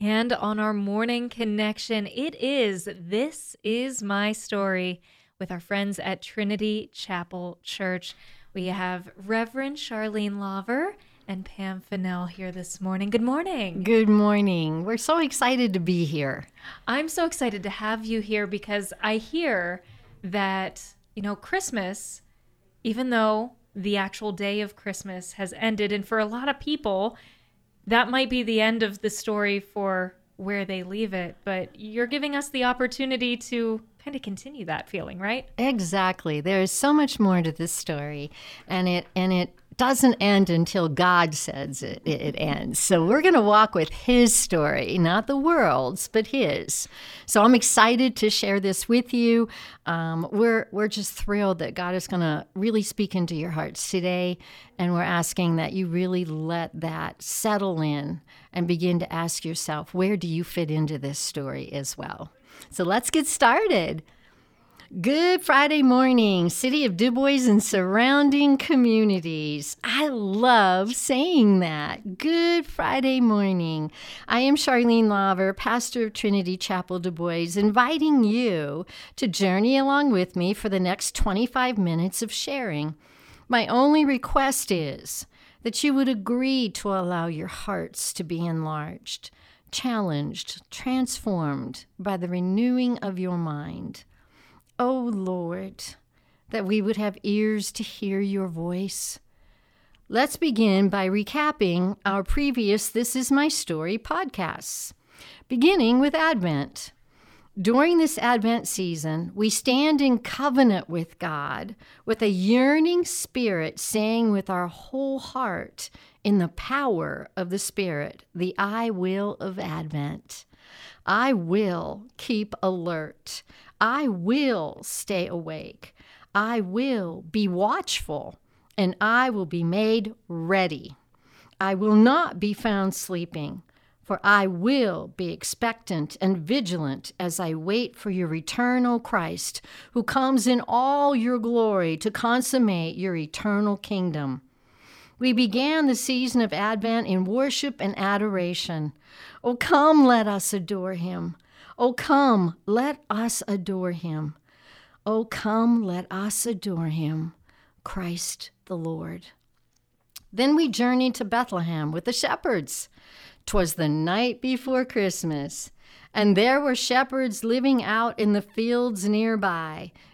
And on our morning connection, it is This Is My Story with our friends at Trinity Chapel Church. We have Reverend Charlene Laver and Pam Fennell here this morning. Good morning. Good morning. We're so excited to be here. I'm so excited to have you here because I hear that, you know, Christmas, even though the actual day of Christmas has ended, and for a lot of people, that might be the end of the story for where they leave it, but you're giving us the opportunity to kind of continue that feeling, right? Exactly. There is so much more to this story, and it and it doesn't end until God says it, it ends. So we're going to walk with His story, not the world's, but His. So I'm excited to share this with you. Um, we're we're just thrilled that God is going to really speak into your hearts today, and we're asking that you really let that settle in and begin to ask yourself, where do you fit into this story as well? So let's get started. Good Friday morning, City of DuBois and surrounding communities. I love saying that. Good Friday morning. I am Charlene Laver, pastor of Trinity Chapel DuBois, inviting you to journey along with me for the next 25 minutes of sharing. My only request is that you would agree to allow your hearts to be enlarged, challenged, transformed by the renewing of your mind. Oh Lord, that we would have ears to hear your voice. Let's begin by recapping our previous This Is My Story podcasts, beginning with Advent. During this Advent season, we stand in covenant with God with a yearning spirit, saying with our whole heart, in the power of the Spirit, the I will of Advent. I will keep alert. I will stay awake. I will be watchful, and I will be made ready. I will not be found sleeping, for I will be expectant and vigilant as I wait for your return, O Christ, who comes in all your glory to consummate your eternal kingdom. We began the season of Advent in worship and adoration. Oh, come, let us adore him. Oh, come, let us adore him. Oh, come, let us adore him, Christ the Lord. Then we journeyed to Bethlehem with the shepherds. 'Twas the night before Christmas, and there were shepherds living out in the fields nearby,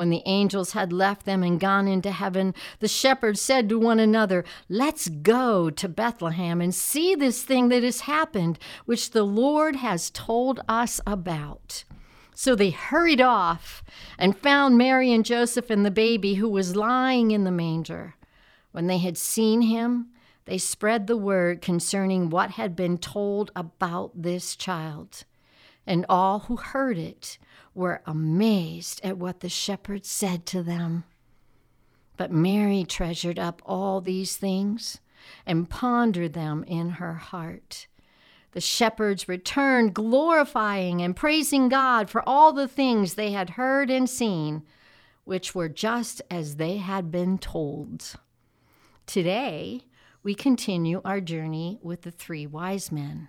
When the angels had left them and gone into heaven, the shepherds said to one another, Let's go to Bethlehem and see this thing that has happened, which the Lord has told us about. So they hurried off and found Mary and Joseph and the baby who was lying in the manger. When they had seen him, they spread the word concerning what had been told about this child. And all who heard it were amazed at what the shepherds said to them. But Mary treasured up all these things and pondered them in her heart. The shepherds returned, glorifying and praising God for all the things they had heard and seen, which were just as they had been told. Today, we continue our journey with the three wise men.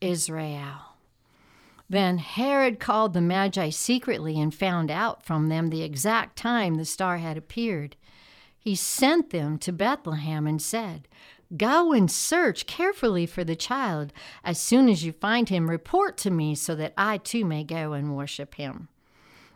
Israel. Then Herod called the Magi secretly and found out from them the exact time the star had appeared. He sent them to Bethlehem and said, Go and search carefully for the child. As soon as you find him, report to me so that I too may go and worship him.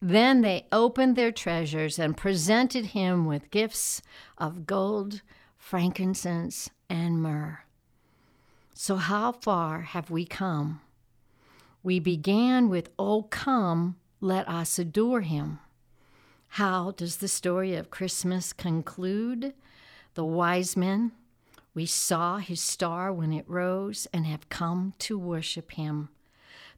Then they opened their treasures and presented him with gifts of gold, frankincense, and myrrh. So, how far have we come? We began with, Oh, come, let us adore him. How does the story of Christmas conclude? The wise men, we saw his star when it rose and have come to worship him.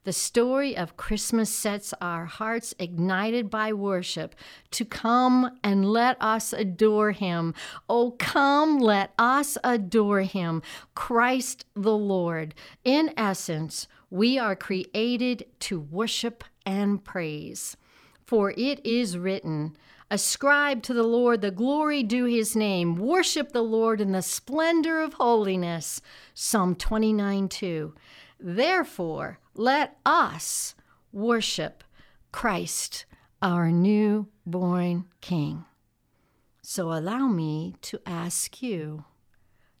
The story of Christmas sets our hearts ignited by worship to come and let us adore Him. Oh, come, let us adore Him, Christ the Lord. In essence, we are created to worship and praise. For it is written, Ascribe to the Lord the glory due his name. Worship the Lord in the splendor of holiness. Psalm 29 2. Therefore, let us worship Christ, our new-born King. So allow me to ask you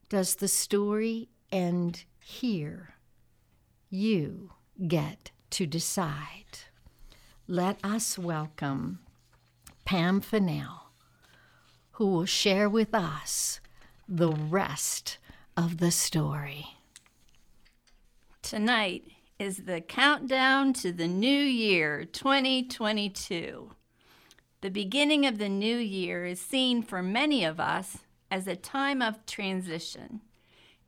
Does the story end here? You get to decide. Let us welcome Pam Fennell, who will share with us the rest of the story. Tonight is the countdown to the new year 2022. The beginning of the new year is seen for many of us as a time of transition.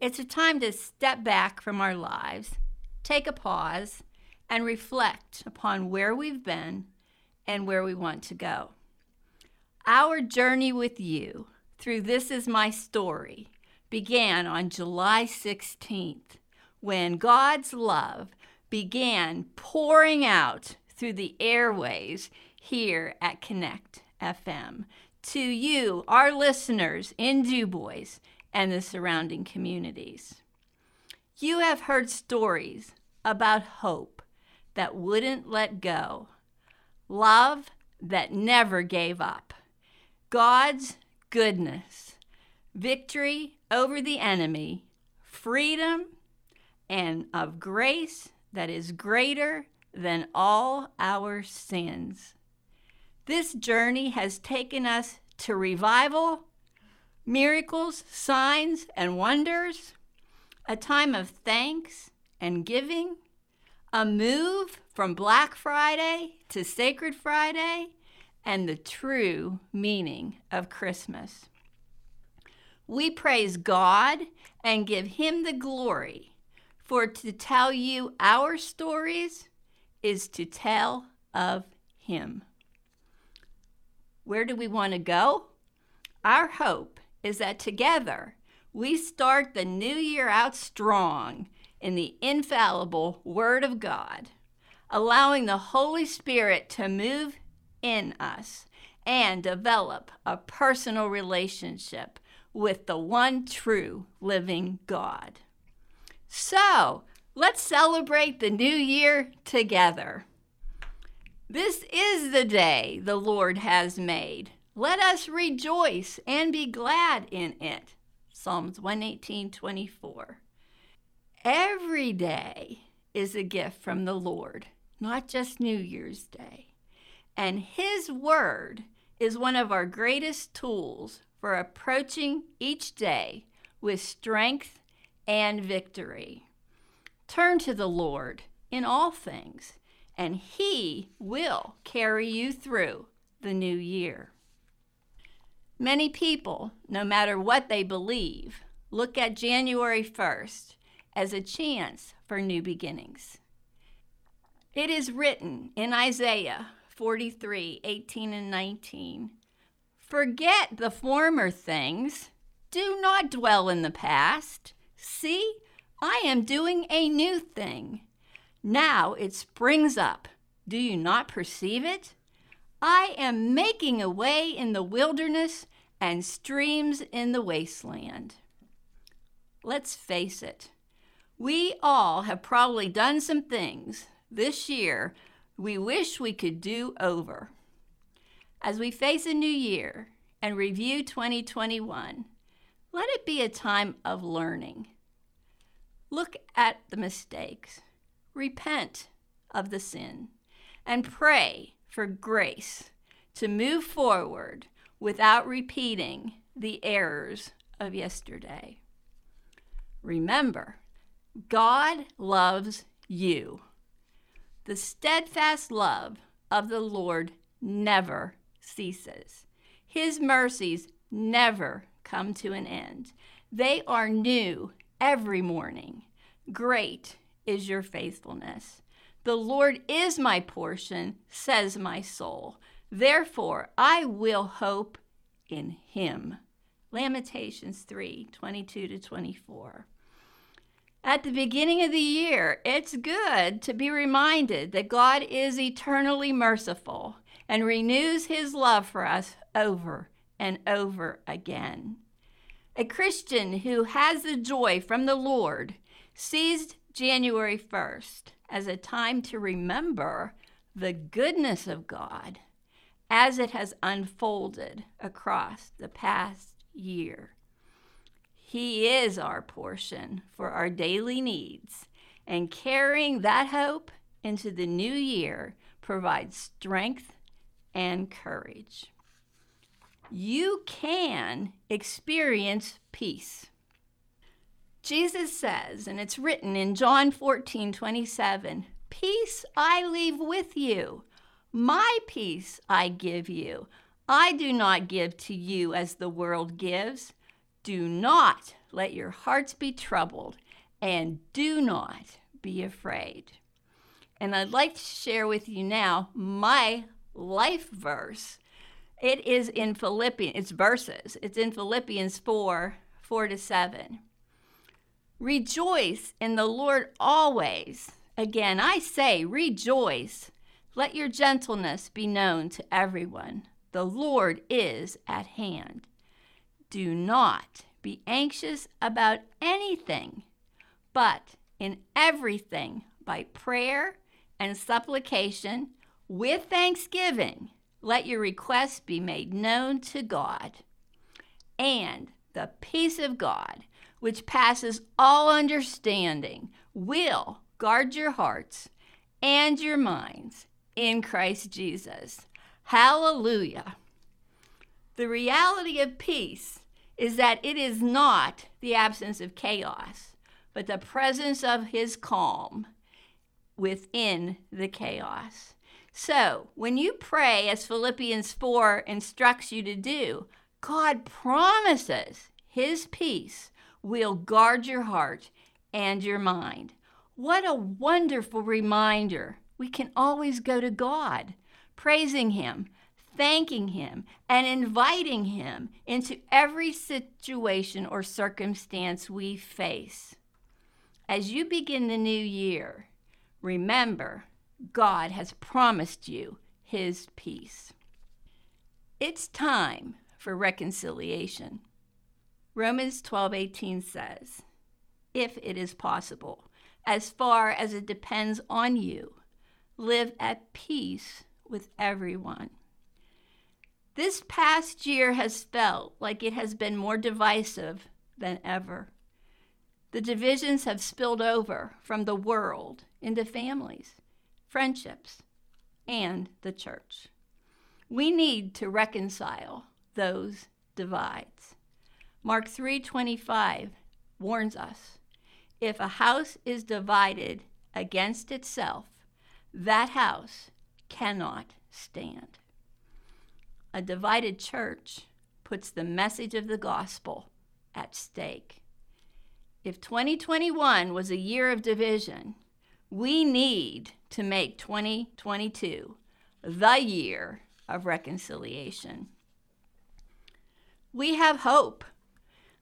It's a time to step back from our lives, take a pause, and reflect upon where we've been and where we want to go. Our journey with you through This Is My Story began on July 16th when God's love began pouring out through the airways here at Connect FM to you, our listeners in DuBois and the surrounding communities. You have heard stories about hope that wouldn't let go, love that never gave up, God's goodness, victory over the enemy, freedom and of grace that is greater than all our sins. This journey has taken us to revival, miracles, signs, and wonders, a time of thanks and giving, a move from Black Friday to Sacred Friday, and the true meaning of Christmas. We praise God and give Him the glory for to tell you our stories is to tell of Him. Where do we want to go? Our hope is that together we start the new year out strong in the infallible Word of God, allowing the Holy Spirit to move in us and develop a personal relationship with the one true living God. So let's celebrate the new year together. This is the day the Lord has made. Let us rejoice and be glad in it. Psalms 118 24. Every day is a gift from the Lord, not just New Year's Day. And His Word is one of our greatest tools for approaching each day with strength and victory. Turn to the Lord in all things, and He will carry you through the new year. Many people, no matter what they believe, look at January 1st as a chance for new beginnings. It is written in Isaiah 43 18 and 19 Forget the former things, do not dwell in the past. See, I am doing a new thing. Now it springs up. Do you not perceive it? I am making a way in the wilderness and streams in the wasteland. Let's face it, we all have probably done some things this year we wish we could do over. As we face a new year and review 2021, let it be a time of learning. Look at the mistakes, repent of the sin, and pray for grace to move forward without repeating the errors of yesterday. Remember, God loves you. The steadfast love of the Lord never ceases. His mercies never come to an end. They are new every morning. Great is your faithfulness. The Lord is my portion, says my soul. Therefore, I will hope in him. Lamentations 3 22 to 24. At the beginning of the year, it's good to be reminded that God is eternally merciful and renews his love for us over and over again. A Christian who has the joy from the Lord seized January 1st as a time to remember the goodness of God as it has unfolded across the past year. He is our portion for our daily needs, and carrying that hope into the new year provides strength and courage. You can experience peace. Jesus says, and it's written in John 14 27, Peace I leave with you, my peace I give you. I do not give to you as the world gives. Do not let your hearts be troubled, and do not be afraid. And I'd like to share with you now my life verse. It is in Philippians, it's verses. It's in Philippians 4 4 to 7. Rejoice in the Lord always. Again, I say, rejoice. Let your gentleness be known to everyone. The Lord is at hand. Do not be anxious about anything, but in everything, by prayer and supplication, with thanksgiving, let your requests be made known to God. And the peace of God, which passes all understanding, will guard your hearts and your minds in Christ Jesus. Hallelujah. The reality of peace is that it is not the absence of chaos, but the presence of his calm within the chaos. So, when you pray as Philippians 4 instructs you to do, God promises his peace will guard your heart and your mind. What a wonderful reminder. We can always go to God, praising him, thanking Him, and inviting Him into every situation or circumstance we face. As you begin the new year, remember God has promised you His peace. It's time for reconciliation. Romans 12:18 says, "If it is possible, as far as it depends on you, live at peace with everyone." This past year has felt like it has been more divisive than ever. The divisions have spilled over from the world into families, friendships, and the church. We need to reconcile those divides. Mark 3:25 warns us, if a house is divided against itself, that house cannot stand. A divided church puts the message of the gospel at stake. If 2021 was a year of division, we need to make 2022 the year of reconciliation. We have hope.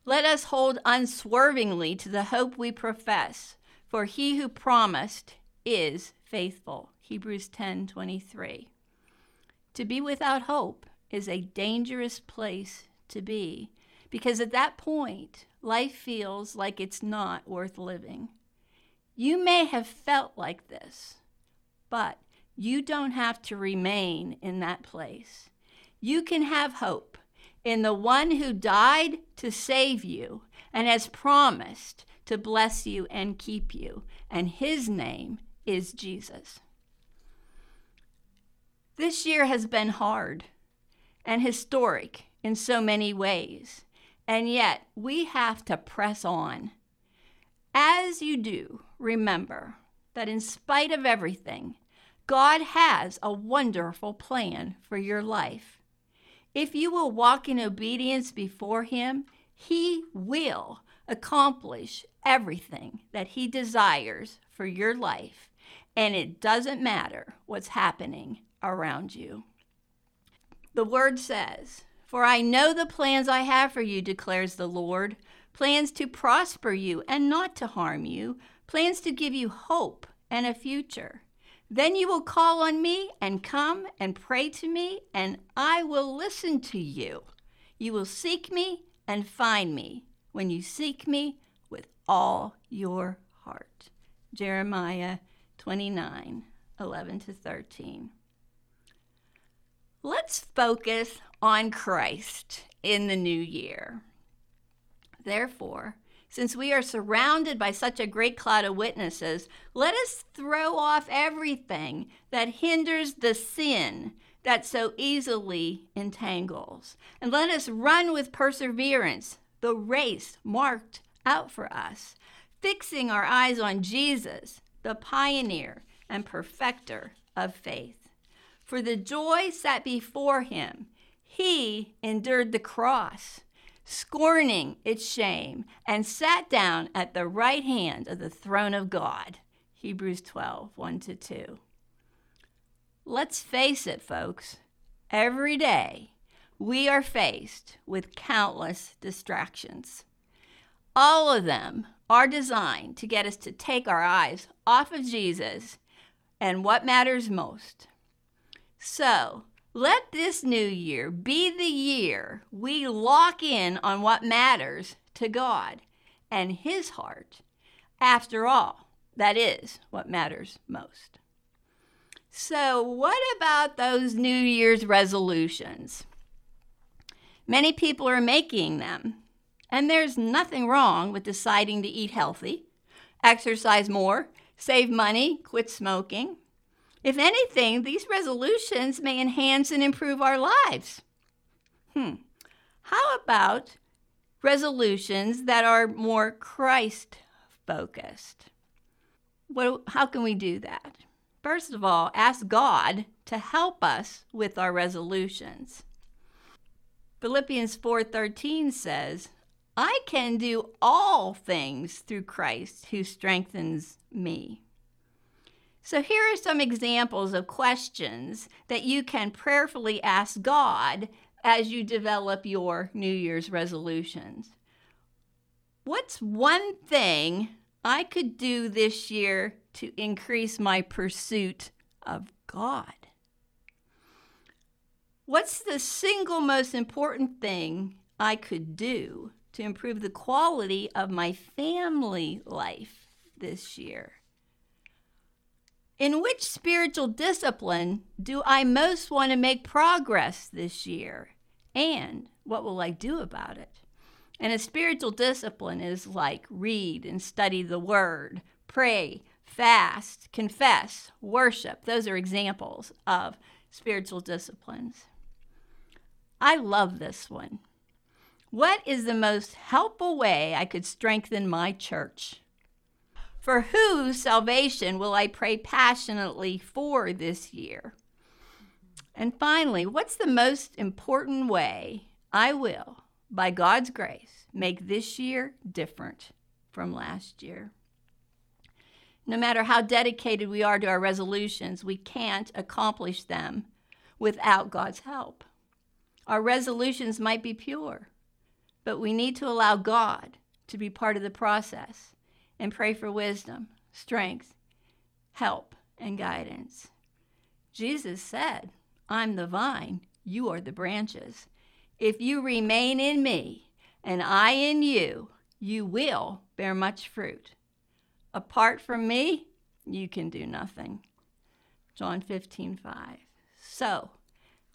Let us hold unswervingly to the hope we profess, for he who promised is faithful. Hebrews 10:23. To be without hope is a dangerous place to be because at that point life feels like it's not worth living. You may have felt like this, but you don't have to remain in that place. You can have hope in the one who died to save you and has promised to bless you and keep you, and his name is Jesus. This year has been hard and historic in so many ways, and yet we have to press on. As you do, remember that in spite of everything, God has a wonderful plan for your life. If you will walk in obedience before Him, He will accomplish everything that He desires for your life, and it doesn't matter what's happening around you. The Word says, For I know the plans I have for you, declares the Lord plans to prosper you and not to harm you, plans to give you hope and a future. Then you will call on me and come and pray to me, and I will listen to you. You will seek me and find me when you seek me with all your heart. Jeremiah 29 11 to 13. Let's focus on Christ in the new year. Therefore, since we are surrounded by such a great cloud of witnesses, let us throw off everything that hinders the sin that so easily entangles. And let us run with perseverance the race marked out for us, fixing our eyes on Jesus, the pioneer and perfecter of faith. For the joy set before him, he endured the cross scorning its shame, and sat down at the right hand of the throne of God. Hebrews 12, 1 to 2. Let's face it, folks. Every day, we are faced with countless distractions. All of them are designed to get us to take our eyes off of Jesus and what matters most. So, let this new year be the year we lock in on what matters to God and His heart. After all, that is what matters most. So, what about those New Year's resolutions? Many people are making them, and there's nothing wrong with deciding to eat healthy, exercise more, save money, quit smoking, if anything, these resolutions may enhance and improve our lives. Hmm. How about resolutions that are more Christ focused? What, how can we do that? First of all, ask God to help us with our resolutions. Philippians 4:13 says, "I can do all things through Christ who strengthens me." So, here are some examples of questions that you can prayerfully ask God as you develop your New Year's resolutions. What's one thing I could do this year to increase my pursuit of God? What's the single most important thing I could do to improve the quality of my family life this year? In which spiritual discipline do I most want to make progress this year? And what will I do about it? And a spiritual discipline is like read and study the word, pray, fast, confess, worship. Those are examples of spiritual disciplines. I love this one. What is the most helpful way I could strengthen my church? For whose salvation will I pray passionately for this year? And finally, what's the most important way I will, by God's grace, make this year different from last year? No matter how dedicated we are to our resolutions, we can't accomplish them without God's help. Our resolutions might be pure, but we need to allow God to be part of the process and pray for wisdom, strength, help, and guidance. Jesus said, I'm the vine, you are the branches. If you remain in me and I in you, you will bear much fruit. Apart from me, you can do nothing. John 15, 5. So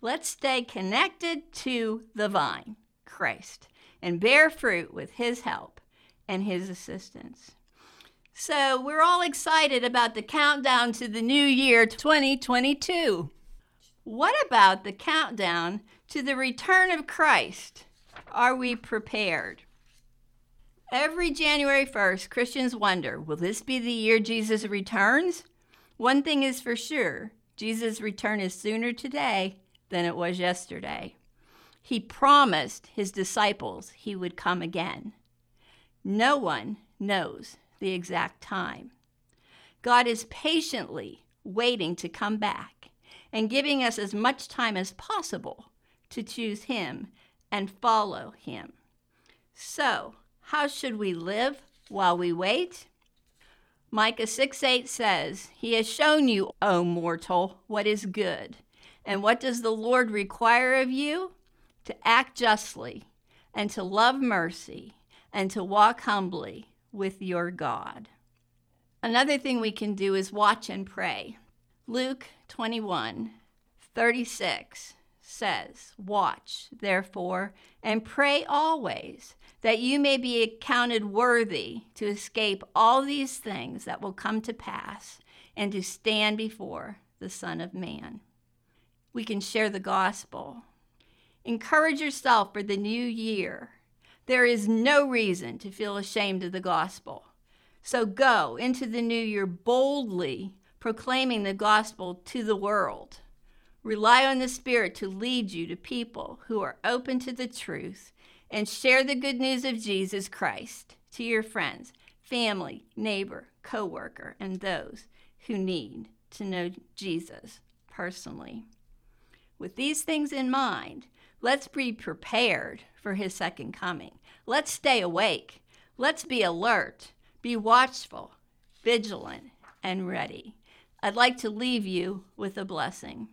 let's stay connected to the vine, Christ, and bear fruit with his help and his assistance. So we're all excited about the countdown to the new year 2022. What about the countdown to the return of Christ? Are we prepared? Every January 1st, Christians wonder will this be the year Jesus returns? One thing is for sure Jesus' return is sooner today than it was yesterday. He promised his disciples he would come again. No one knows the exact time. God is patiently waiting to come back and giving us as much time as possible to choose Him and follow Him. So, how should we live while we wait? Micah 6 8 says, He has shown you, O mortal, what is good. And what does the Lord require of you? To act justly, and to love mercy, and to walk humbly with your God. Another thing we can do is watch and pray. Luke 21 36 says, Watch, therefore, and pray always that you may be accounted worthy to escape all these things that will come to pass and to stand before the Son of Man. We can share the gospel. Encourage yourself for the new year. There is no reason to feel ashamed of the gospel. So go into the new year boldly proclaiming the gospel to the world. Rely on the Spirit to lead you to people who are open to the truth and share the good news of Jesus Christ to your friends, family, neighbor, coworker, and those who need to know Jesus personally. With these things in mind, let's be prepared for his second coming. Let's stay awake. Let's be alert, be watchful, vigilant, and ready. I'd like to leave you with a blessing.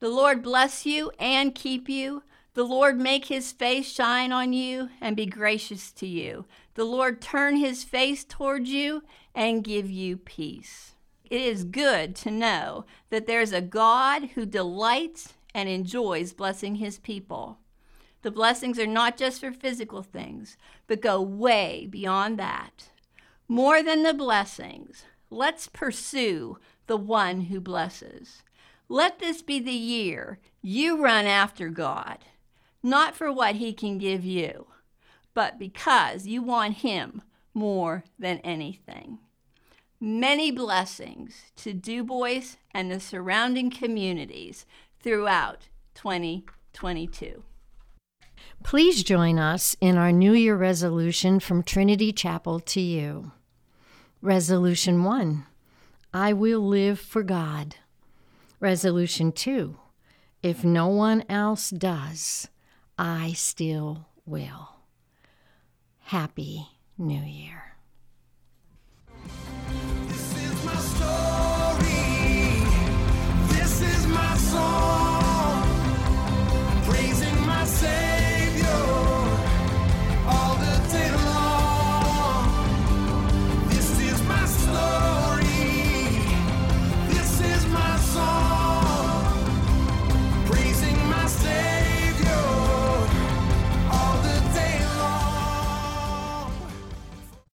The Lord bless you and keep you. The Lord make his face shine on you and be gracious to you. The Lord turn his face toward you and give you peace. It is good to know that there's a God who delights and enjoys blessing his people. The blessings are not just for physical things, but go way beyond that. More than the blessings, let's pursue the one who blesses. Let this be the year you run after God not for what he can give you, but because you want him more than anything. Many blessings to Du Bois and the surrounding communities throughout 2022. Please join us in our New Year resolution from Trinity Chapel to you. Resolution 1 I will live for God. Resolution 2 If no one else does, I still will. Happy New Year.